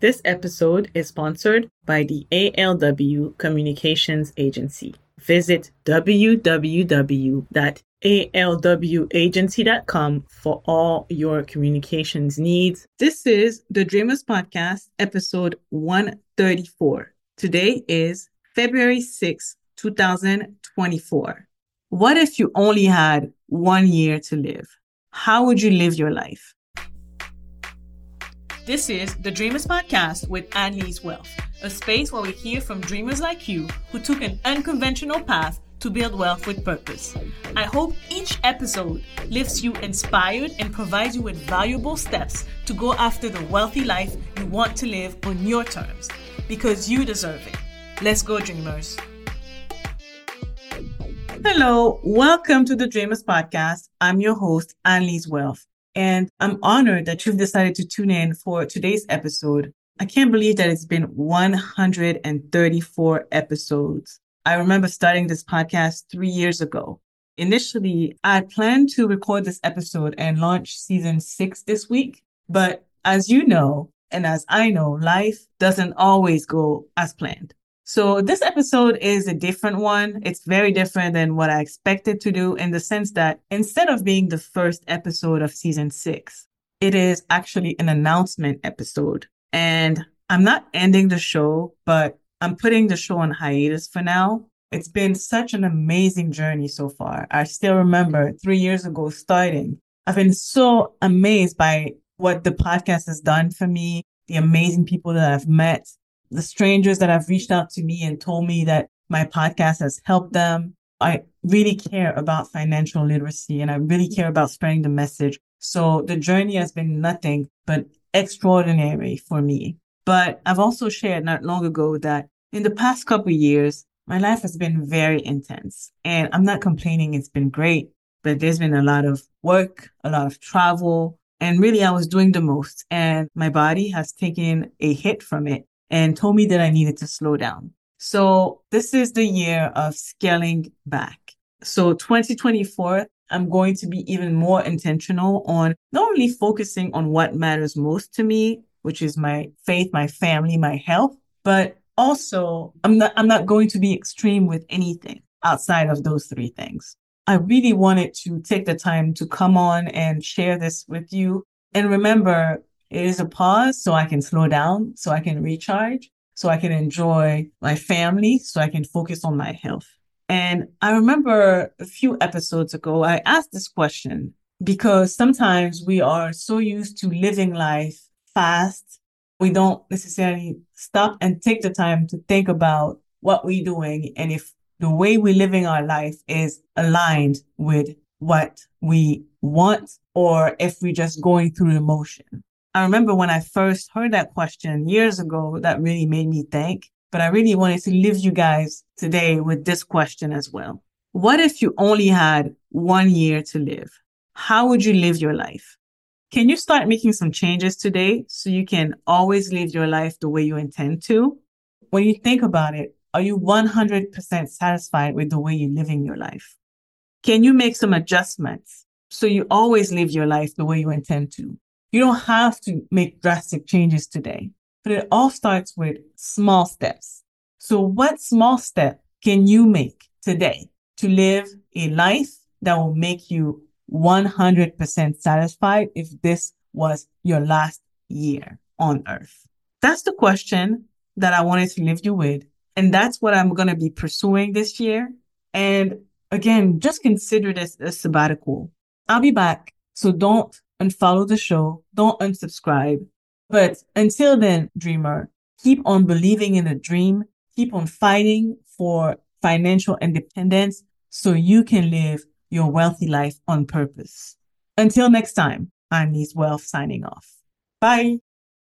This episode is sponsored by the ALW Communications Agency. Visit www.alwagency.com for all your communications needs. This is the Dreamers Podcast, episode 134. Today is February 6, 2024. What if you only had one year to live? How would you live your life? This is the Dreamers Podcast with Annelise Wealth, a space where we hear from dreamers like you who took an unconventional path to build wealth with purpose. I hope each episode lifts you inspired and provides you with valuable steps to go after the wealthy life you want to live on your terms because you deserve it. Let's go, dreamers. Hello, welcome to the Dreamers Podcast. I'm your host, Annelise Wealth. And I'm honored that you've decided to tune in for today's episode. I can't believe that it's been 134 episodes. I remember starting this podcast three years ago. Initially, I planned to record this episode and launch season six this week. But as you know, and as I know, life doesn't always go as planned. So this episode is a different one. It's very different than what I expected to do in the sense that instead of being the first episode of season six, it is actually an announcement episode. And I'm not ending the show, but I'm putting the show on hiatus for now. It's been such an amazing journey so far. I still remember three years ago starting. I've been so amazed by what the podcast has done for me, the amazing people that I've met, the strangers that have reached out to me and told me that my podcast has helped them. I really care about financial literacy and I really care about spreading the message. So the journey has been nothing but extraordinary for me. But I've also shared not long ago that in the past couple years, my life has been very intense and I'm not complaining. It's been great, but there's been a lot of work, a lot of travel, and really I was doing the most and my body has taken a hit from it and told me that I needed to slow down. So this is the year of scaling back. So 2024, I'm going to be even more intentional on not only focusing on what matters most to me, which is my faith, my family, my health, but also I'm not, I'm not going to be extreme with anything outside of those three things. I really wanted to take the time to come on and share this with you. And remember, it is a pause so I can slow down, so I can recharge, so I can enjoy my family, so I can focus on my health. And I remember a few episodes ago, I asked this question because sometimes we are so used to living life fast. We don't necessarily stop and take the time to think about what we're doing and if the way we're living our life is aligned with what we want or if we're just going through the motion. I remember when I first heard that question years ago, that really made me think. But I really wanted to leave you guys today with this question as well. What if you only had one year to live? How would you live your life? Can you start making some changes today so you can always live your life the way you intend to? When you think about it, are you 100% satisfied with the way you're living your life? Can you make some adjustments so you always live your life the way you intend to? You don't have to make drastic changes today, but it all starts with small steps. So what small step can you make today to live a life that will make you 100% satisfied if this was your last year on earth? That's the question that I wanted to leave you with. And that's what I'm going to be pursuing this year. And again, just consider this a sabbatical. I'll be back. So don't and follow the show. Don't unsubscribe. But until then, dreamer, keep on believing in a dream. Keep on fighting for financial independence so you can live your wealthy life on purpose. Until next time, I'm Lise Wealth signing off. Bye.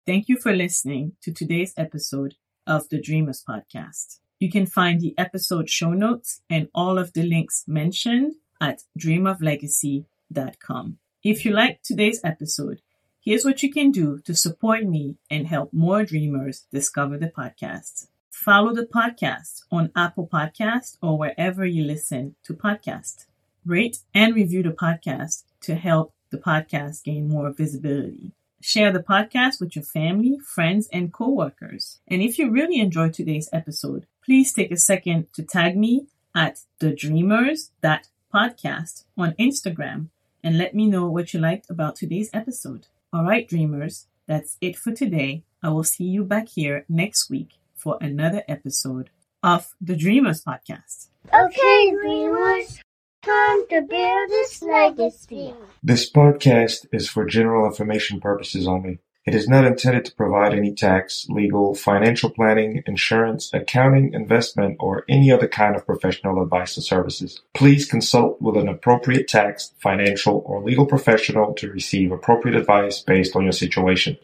Thank you for listening to today's episode of the Dreamers Podcast. You can find the episode show notes and all of the links mentioned at dreamoflegacy.com. If you liked today's episode, here's what you can do to support me and help more dreamers discover the podcast. Follow the podcast on Apple Podcast or wherever you listen to podcasts. Rate and review the podcast to help the podcast gain more visibility. Share the podcast with your family, friends, and coworkers. And if you really enjoyed today's episode, please take a second to tag me at the dreamers that podcast on Instagram and let me know what you liked about today's episode. All right, dreamers, that's it for today. I will see you back here next week for another episode of the Dreamers Podcast. Okay, dreamers, time to build this legacy. This podcast is for general information purposes only. It is not intended to provide any tax, legal, financial planning, insurance, accounting, investment, or any other kind of professional advice or services. Please consult with an appropriate tax, financial, or legal professional to receive appropriate advice based on your situation.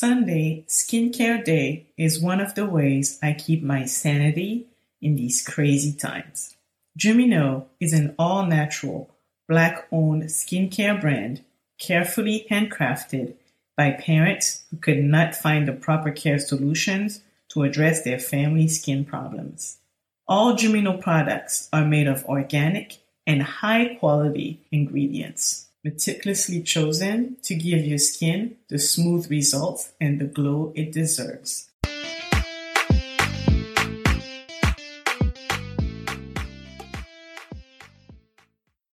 Sunday, Skincare Day, is one of the ways I keep my sanity in these crazy times. Jumino is an all natural, black owned skincare brand carefully handcrafted by parents who could not find the proper care solutions to address their family skin problems. All Jumino products are made of organic and high quality ingredients meticulously chosen to give your skin the smooth results and the glow it deserves.